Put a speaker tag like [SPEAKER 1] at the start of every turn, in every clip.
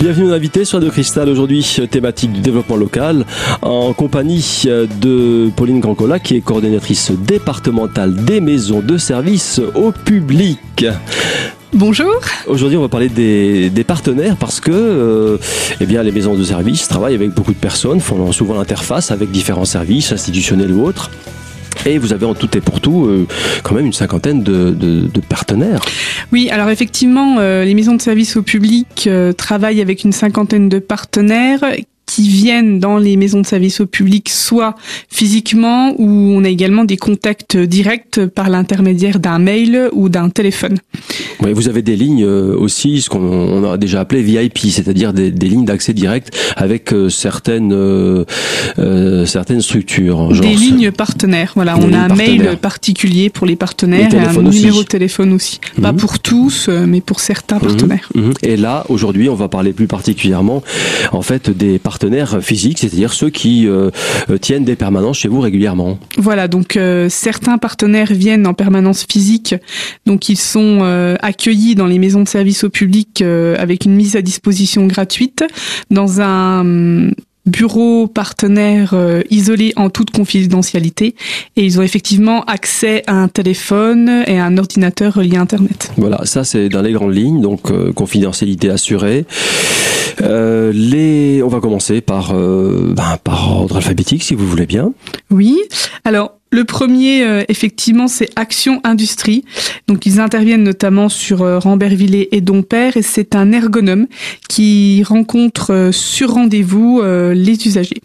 [SPEAKER 1] Bienvenue mon invité sur Radio Cristal aujourd'hui, thématique du développement local, en compagnie de Pauline Grancola qui est coordonnatrice départementale des maisons de services au public.
[SPEAKER 2] Bonjour.
[SPEAKER 1] Aujourd'hui, on va parler des, partenaires parce que euh, eh bien, les maisons de services travaillent avec beaucoup de personnes, font souvent l'interface avec différents services institutionnels ou autres. Et vous avez en tout et pour tout euh, quand même une cinquantaine de, partenaires.
[SPEAKER 2] Oui, alors effectivement, euh, les maisons de services au public euh, travaillent avec une cinquantaine de partenaires qui viennent dans les maisons de service au public, soit physiquement, ou on a également des contacts directs par l'intermédiaire d'un mail ou d'un téléphone.
[SPEAKER 1] Oui, vous avez des lignes euh, aussi, ce qu'on a déjà appelé VIP, c'est-à-dire des, lignes d'accès direct avec euh, certaines euh, certaines structures.
[SPEAKER 2] des lignes partenaires. Voilà, on a un mail particulier pour les partenaires et, un numéro de téléphone aussi. Pas mhm. pour tous, mais pour certains mhm. partenaires.
[SPEAKER 1] Mhm. Et là, aujourd'hui, on va parler plus particulièrement, en fait, des partenaires partenaires physiques, c'est-à-dire ceux qui euh, euh, tiennent des permanences chez vous régulièrement.
[SPEAKER 2] Voilà, donc euh, certains partenaires viennent en permanence physique, donc ils sont accueillis dans les maisons de service au public avec une mise à disposition gratuite dans un bureau partenaire isolé en toute confidentialité et ils ont effectivement accès à un téléphone et à un ordinateur relié à Internet.
[SPEAKER 1] Voilà, ça c'est dans les grandes lignes, donc confidentialité assurée. Euh, les, on va commencer par, euh, ben, par ordre alphabétique, si vous voulez bien.
[SPEAKER 2] Oui. Alors, le premier, euh, effectivement, c'est Action Industrie. Donc, ils interviennent notamment sur euh, Rambervillers et Dompère, et c'est un ergonome qui rencontre sur rendez-vous les usagers.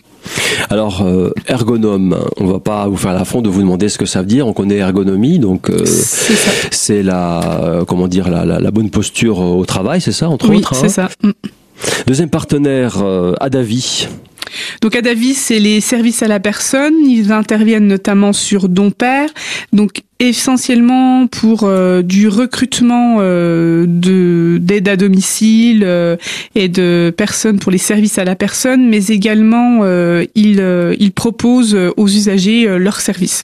[SPEAKER 1] Alors, ergonome, on va pas vous faire l'affront de vous demander ce que ça veut dire. On connaît ergonomie, donc c'est la, comment dire, la, la, bonne posture au travail, c'est ça, entre autres.
[SPEAKER 2] Oui, c'est hein. ça. Mm.
[SPEAKER 1] Deuxième partenaire, euh, Adavi.
[SPEAKER 2] Donc Adavi, c'est les services à la personne. Ils interviennent notamment sur Don Père, donc essentiellement pour euh, du recrutement euh, de d'aide à domicile euh, et de personnes pour les services à la personne, mais également ils, ils proposent aux usagers leurs services.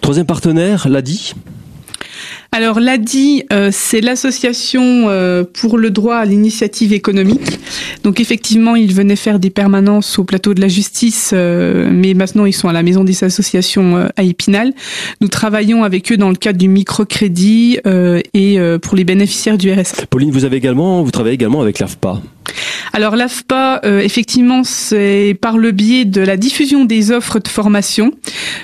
[SPEAKER 1] Troisième partenaire, l'ADI
[SPEAKER 2] alors l'ADI, euh, c'est l'association euh, pour le droit à l'initiative économique. Donc effectivement, ils venaient faire des permanences au plateau de la justice, euh, mais maintenant ils sont à la maison des associations à Épinal. Nous travaillons avec eux dans le cadre du microcrédit et pour les bénéficiaires du RSA.
[SPEAKER 1] Pauline, vous avez également, vous travaillez également avec l'AFPA.
[SPEAKER 2] Alors l'AFPA, euh, effectivement, c'est par le biais de la diffusion des offres de formation.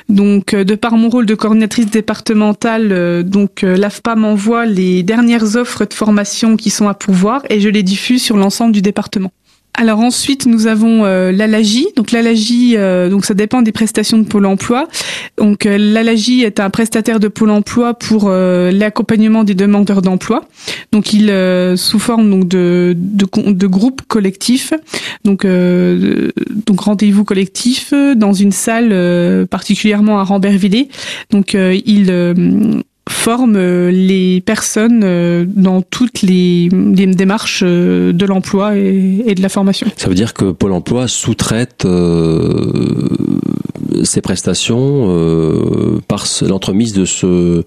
[SPEAKER 2] Donc, euh, de par mon rôle de coordinatrice départementale, euh, donc l'AFPA m'envoie les dernières offres de formation qui sont à pourvoir et je les diffuse sur l'ensemble du département. Alors ensuite, nous avons euh, l'ALAGI. Donc l'ALAGI, euh, donc ça dépend des prestations de Pôle Emploi. Donc euh, l'ALAGI est un prestataire de Pôle Emploi pour euh, l'accompagnement des demandeurs d'emploi. Donc il sous forme donc de de, de groupes collectifs. Donc donc rendez-vous collectif dans une salle particulièrement à Rambervillers. Donc il forme euh, les personnes euh, dans toutes les, démarches euh, de l'emploi et, de la formation.
[SPEAKER 1] Ça veut dire que Pôle Emploi sous-traite ses prestations par l'entremise de ce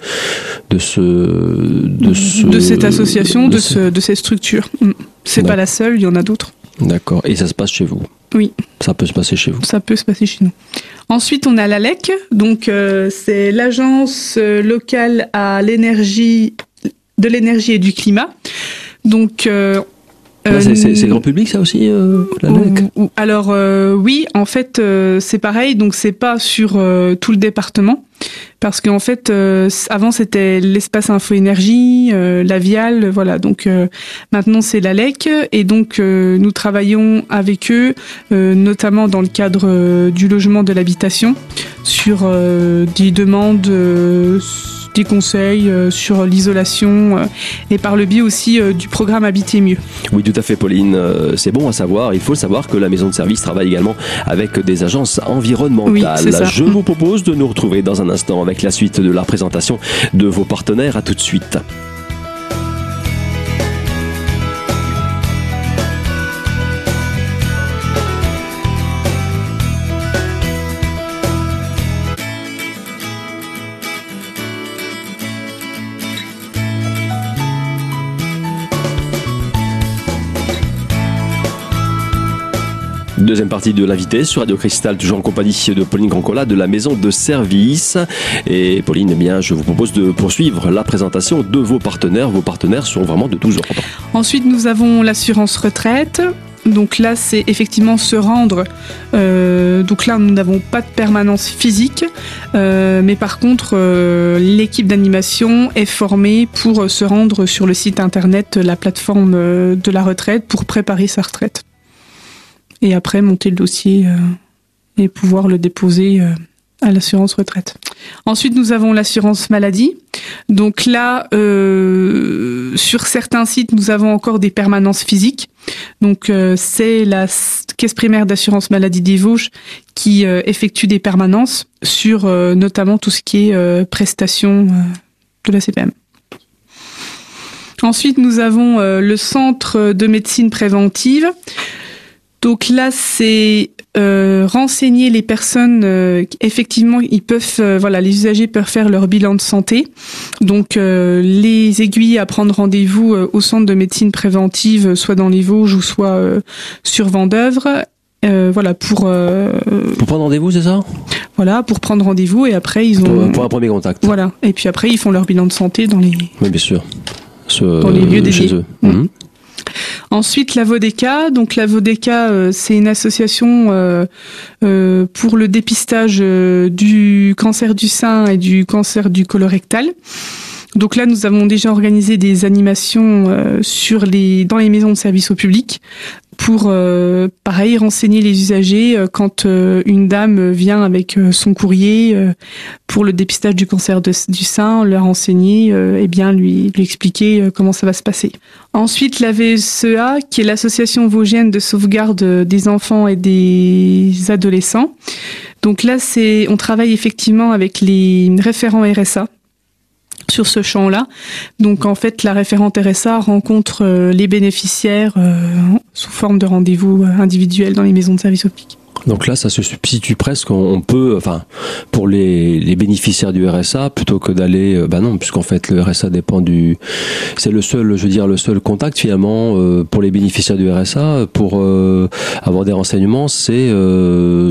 [SPEAKER 1] de ce
[SPEAKER 2] de, ce, de cette association, de, ce, de ces structures. Mm. C'est pas la seule, il y en a d'autres.
[SPEAKER 1] D'accord. Et ça se passe chez vous?
[SPEAKER 2] Oui.
[SPEAKER 1] Ça peut se passer chez vous?
[SPEAKER 2] Ça peut se passer chez nous. Ensuite, on a l'ALEC, donc euh, c'est l'agence euh, locale à l'énergie, de l'énergie et du climat. Donc
[SPEAKER 1] euh, c'est grand public ça aussi, euh,
[SPEAKER 2] Alors oui, en fait c'est pareil, donc c'est pas sur tout le département, parce qu'en fait avant c'était l'espace info énergie, la Vial, voilà. Donc maintenant c'est l'ALEC et donc nous travaillons avec eux, notamment dans le cadre du logement de l'habitation, sur des demandes des conseils euh, sur l'isolation euh, et par le biais aussi euh, du programme Habiter mieux.
[SPEAKER 1] Oui, tout à fait, Pauline. C'est bon à savoir. Il faut savoir que la maison de service travaille également avec des agences environnementales. Je vous propose de nous retrouver dans un instant avec la suite de la présentation de vos partenaires. À tout de suite. Deuxième partie de l'invité sur Radio Cristal, toujours en compagnie de Pauline Grancola de la maison de service. Et Pauline, eh bien, je vous propose de poursuivre la présentation de vos partenaires. Vos partenaires sont vraiment de tous ordres.
[SPEAKER 2] Ensuite, nous avons l'assurance retraite. Donc là, c'est effectivement se rendre. Euh, donc là, nous n'avons pas de permanence physique, euh, mais par contre, euh, l'équipe d'animation est formée pour se rendre sur le site internet, la plateforme de la retraite, pour préparer sa retraite. Et après, monter le dossier et pouvoir le déposer à l'assurance retraite. Ensuite, nous avons l'assurance maladie. Donc là, euh, sur certains sites, nous avons encore des permanences physiques. Donc euh, c'est la caisse primaire d'assurance maladie des Vosges qui euh, effectue des permanences sur euh, notamment tout ce qui est prestations de la CPM. Ensuite, nous avons le centre de médecine préventive. Donc là, c'est euh, renseigner les personnes. Euh, effectivement, ils peuvent, euh, voilà, les usagers peuvent faire leur bilan de santé. Donc les aiguilles à prendre rendez-vous au centre de médecine préventive, soit dans les Vosges ou soit sur Vendœuvre. voilà pour
[SPEAKER 1] pour prendre rendez-vous, c'est ça?
[SPEAKER 2] Voilà, pour prendre rendez-vous et après ils
[SPEAKER 1] ont pour, un premier contact.
[SPEAKER 2] Voilà, et puis après ils font leur bilan de santé dans les.
[SPEAKER 1] Oui, bien sûr.
[SPEAKER 2] dans les lieux dédiés. Chez eux. Mmh. Ensuite, la Vodeka. Donc la Vodeka, euh, c'est une association euh, euh, pour le dépistage du cancer du sein et du cancer du colorectal. Donc là, nous avons déjà organisé des animations sur les dans les maisons de service au public pour, euh, pareil, renseigner les usagers euh, quand euh, une dame vient avec son courrier pour le dépistage du cancer du sein, leur renseigner et bien lui, lui expliquer comment ça va se passer. Ensuite, la VSEA, qui est l'association vosgienne de sauvegarde des enfants et des adolescents. Donc là, c'est, on travaille effectivement avec les référents RSA sur ce champ-là. Donc en fait, la référente RSA rencontre euh, les bénéficiaires euh, sous forme de rendez-vous euh, individuels dans les maisons de services optiques.
[SPEAKER 1] Donc là, ça se substitue presque. On peut, enfin, pour les, les bénéficiaires du RSA, plutôt que d'aller, euh, bah non, puisqu'en fait le RSA dépend du, c'est le seul, je veux dire, le seul contact finalement euh, pour les bénéficiaires du RSA pour euh, avoir des renseignements, c'est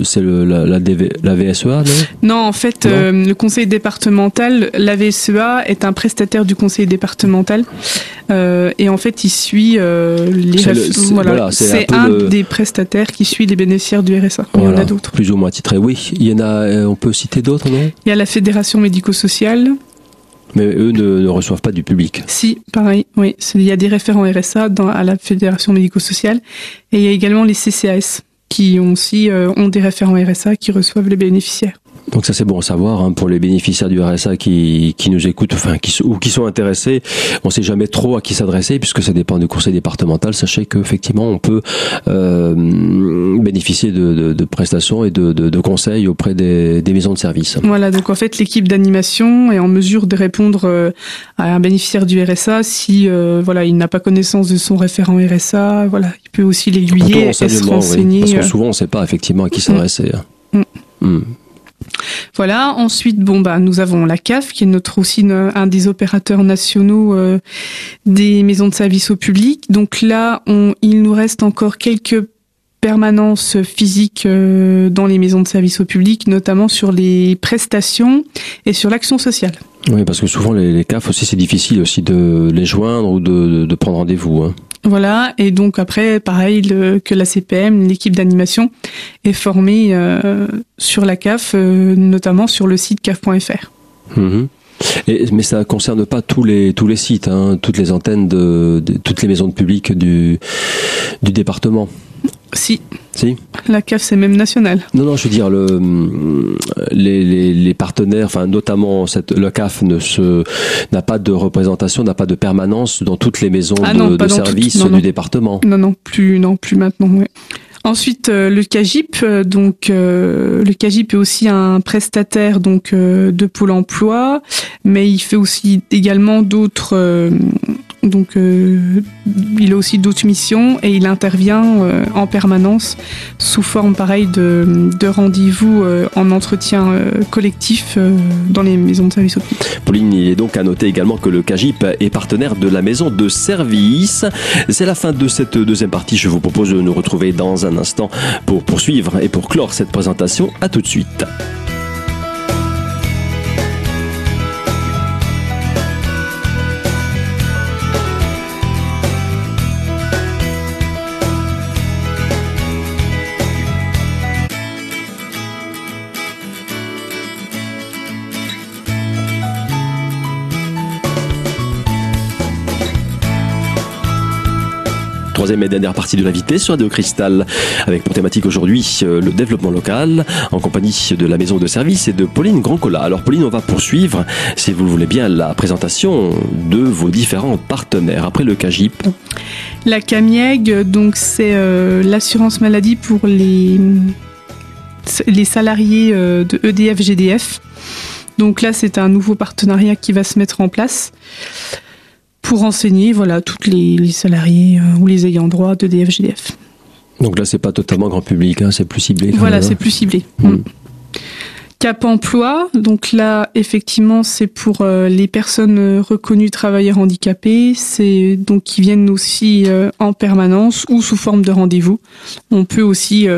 [SPEAKER 1] c'est la, la, la, VSEA, non?
[SPEAKER 2] Non, en fait, le conseil départemental, la VSEA est un prestataire du conseil départemental et en fait, il suit les. Voilà, c'est un, des prestataires qui suit les bénéficiaires du RSA il y en a d'autres.
[SPEAKER 1] Plus ou moins titrés. Oui, il y en a. Euh, on peut citer d'autres, non?
[SPEAKER 2] Il y a la Fédération médico-sociale.
[SPEAKER 1] Mais eux ne, reçoivent pas du public.
[SPEAKER 2] Si, pareil. Oui, il y a des référents RSA dans, à la Fédération médico-sociale, et il y a également les CCAS qui ont aussi euh, ont des référents RSA qui reçoivent les bénéficiaires.
[SPEAKER 1] Donc ça c'est bon à savoir hein, pour les bénéficiaires du RSA qui, qui nous écoutent, enfin qui ou qui sont intéressés. On ne sait jamais trop à qui s'adresser puisque ça dépend du conseil départemental. Sachez qu'effectivement on peut euh, bénéficier de, de, de, prestations et de, de, conseils auprès des, des, maisons de service.
[SPEAKER 2] Voilà, donc en fait l'équipe d'animation est en mesure de répondre euh, à un bénéficiaire du RSA si euh, voilà il n'a pas connaissance de son référent RSA. Voilà, il peut aussi l'aiguiller et se renseigner.
[SPEAKER 1] Parce que souvent on ne sait pas effectivement à qui s'adresser. Mm. Mm.
[SPEAKER 2] Voilà. Ensuite, bon bah nous avons la CAF qui est notre aussi un des opérateurs nationaux euh, des maisons de service au public. Donc là, on, il nous reste encore quelques permanences physiques euh, dans les maisons de service au public, notamment sur les prestations et sur l'action sociale.
[SPEAKER 1] Oui, parce que souvent les, CAF aussi c'est difficile aussi de les joindre ou de, de prendre rendez-vous. Hein.
[SPEAKER 2] Voilà, et donc après, pareil que la CPM, l'équipe d'animation est formée euh, sur la CAF, euh, notamment sur le site caf.fr.
[SPEAKER 1] Mhm. mais ça ne concerne pas tous les tous les sites, hein, toutes les antennes de, toutes les maisons de public du du département.
[SPEAKER 2] Si.
[SPEAKER 1] Si.
[SPEAKER 2] La CAF, c'est même national.
[SPEAKER 1] Non, non, je veux dire, le, les, les, partenaires, enfin, notamment cette, le CAF ne se, n'a pas de représentation, n'a pas de permanence dans toutes les maisons ah de, de service du département.
[SPEAKER 2] Non, non, plus, non, plus maintenant, oui. Ensuite, euh, le CAGIP, euh, donc euh, le CAGIP est aussi un prestataire donc de Pôle Emploi, mais il fait aussi également d'autres donc il a aussi d'autres missions et il intervient en permanence sous forme pareil de, de rendez-vous en entretien collectif dans les maisons de service au public.
[SPEAKER 1] Pauline, il est donc à noter également que le CAGIP est partenaire de la maison de service. C'est la fin de cette deuxième partie. Je vous propose de nous retrouver dans un instant pour poursuivre et pour clore cette présentation. À tout de suite. Troisième et dernière partie de l'invité sur Radio Cristal, avec pour thématique aujourd'hui euh, le développement local, en compagnie de la maison de service et de Pauline Grandcola. Alors Pauline, on va poursuivre, si vous le voulez bien, la présentation de vos différents partenaires. Après le CAGIP.
[SPEAKER 2] La CAMIEG, donc c'est euh, l'assurance maladie pour les, les salariés euh, de EDF GDF. Donc là, c'est un nouveau partenariat qui va se mettre en place pour enseigner voilà, tous les, salariés euh, ou les ayants droit de DFGDF.
[SPEAKER 1] Donc là, c'est pas totalement grand public, hein, c'est plus ciblé.
[SPEAKER 2] Voilà, c'est plus ciblé. Hmm. Cap emploi, donc là effectivement c'est pour euh, les personnes euh, reconnues travailleurs handicapés, c'est donc qui viennent aussi euh, en permanence ou sous forme de rendez-vous. On peut aussi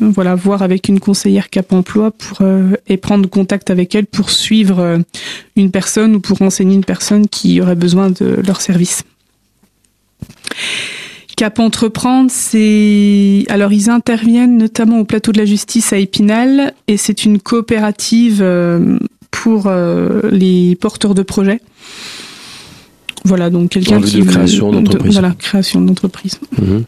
[SPEAKER 2] voilà voir avec une conseillère Cap emploi pour et prendre contact avec elle pour suivre une personne ou pour renseigner une personne qui aurait besoin de leur service. Cap Entreprendre, c'est alors ils interviennent notamment au plateau de la justice à Épinal et c'est une coopérative euh, pour euh, les porteurs de projets. Voilà, donc quelqu'un qui
[SPEAKER 1] de création d'entreprise.
[SPEAKER 2] Voilà, création d'entreprise. Mhm.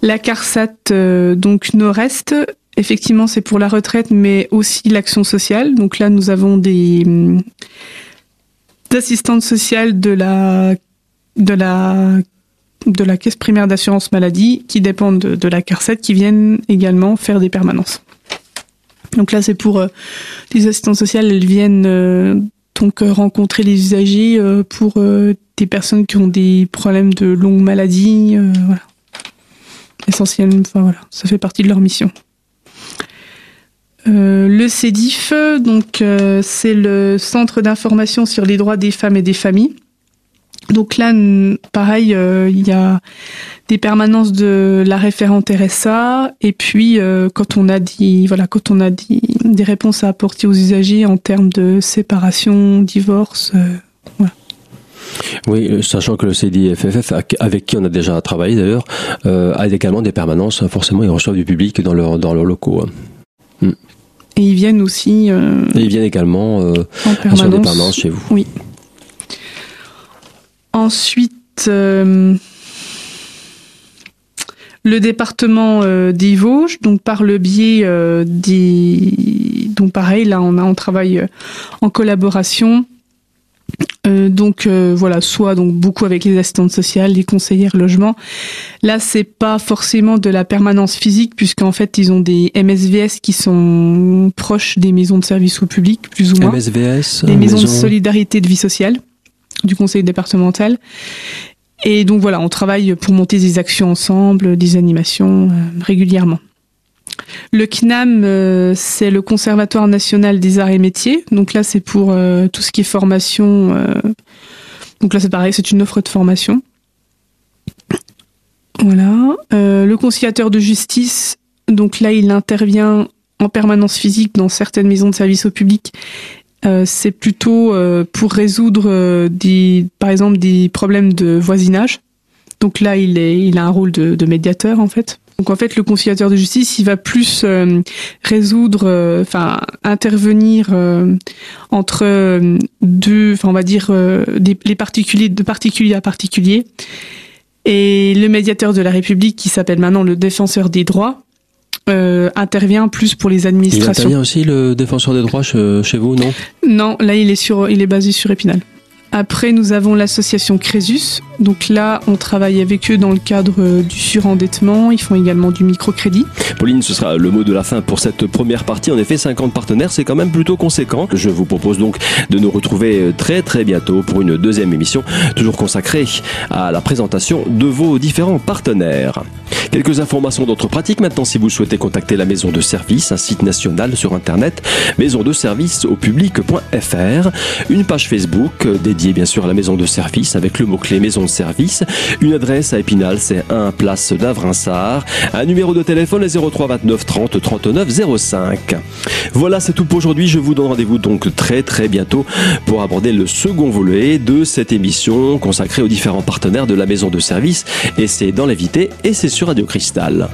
[SPEAKER 2] La CARSAT, euh, donc Nord-Est, effectivement, c'est pour la retraite, mais aussi l'action sociale. Donc là, nous avons des, hum, assistantes sociales de la de la de la caisse primaire d'assurance maladie qui dépendent de, la CARSET qui viennent également faire des permanences. Donc là, c'est pour euh, les assistants sociales, elles viennent euh, donc euh, rencontrer les usagers pour des personnes qui ont des problèmes de longue maladie, voilà. Essentiellement, enfin voilà, ça fait partie de leur mission. le CEDIF, donc c'est le Centre d'information sur les droits des femmes et des familles. Donc là, pareil, euh, il y a des permanences de la référente RSA et puis euh, quand on a dit voilà quand on a dit des réponses à apporter aux usagers en termes de séparation, divorce, euh, voilà.
[SPEAKER 1] Oui, sachant que le CDFFF, avec qui on a déjà travaillé d'ailleurs, a également des permanences. Forcément, ils reçoivent du public dans leurs dans leurs locaux. Hein.
[SPEAKER 2] Hmm. Et ils viennent aussi. et
[SPEAKER 1] ils viennent également en permanence. sur des permanences chez vous.
[SPEAKER 2] Oui. Ensuite, euh, le département euh, des Vosges, donc par le biais euh, des, donc pareil, là on a on travaille en collaboration. donc voilà, soit donc beaucoup avec les assistantes sociales, les conseillères logement. Là, c'est pas forcément de la permanence physique puisqu'en fait ils ont des MSVS qui sont proches des maisons de services au public, plus ou moins.
[SPEAKER 1] MSVS,
[SPEAKER 2] des maisons de solidarité de vie sociale du conseil départemental. Et donc voilà, on travaille pour monter des actions ensemble, des animations euh, régulièrement. Le CNAM, euh, c'est le Conservatoire national des arts et métiers. Donc là, c'est pour euh, tout ce qui est formation. donc là, c'est pareil, c'est une offre de formation. Voilà. le conciliateur de justice, donc là, il intervient en permanence physique dans certaines maisons de services au public euh, c'est plutôt euh, pour résoudre euh, des, par exemple des problèmes de voisinage. Donc là, il, est, il a un rôle de, de médiateur en fait. Donc en fait, le conciliateur de justice, il va plus résoudre, enfin intervenir entre deux, enfin on va dire les particuliers de particulier à particulier. Et le médiateur de la République, qui s'appelle maintenant le défenseur des droits, euh, intervient plus pour les administrations. Il
[SPEAKER 1] intervient aussi le défenseur des droits chez, vous, non?
[SPEAKER 2] Non, là il est sur, il est basé sur Épinal. Après, nous avons l'association Crésus. Donc là, on travaille avec eux dans le cadre euh, du surendettement. Ils font également du microcrédit.
[SPEAKER 1] Pauline, ce sera le mot de la fin pour cette première partie. En effet, 50 partenaires, c'est quand même plutôt conséquent. Je vous propose donc de nous retrouver euh, très très bientôt pour une deuxième émission, toujours consacrée à la présentation de vos différents partenaires. Quelques informations d'autres pratiques maintenant si vous souhaitez contacter la maison de service, un site national sur internet, maison de service au public.fr, une page Facebook dédiée bien sûr à la maison de service avec le mot-clé maison de service. Une adresse à Épinal, c'est 1 place d'Avrinsard. Un numéro de téléphone, 03 29 30 39 05. Voilà, c'est tout pour aujourd'hui. Je vous donne rendez-vous donc très très bientôt pour aborder le second volet de cette émission consacrée aux différents partenaires de la maison de service. Et c'est dans l'invité et c'est sur Radio Cristal.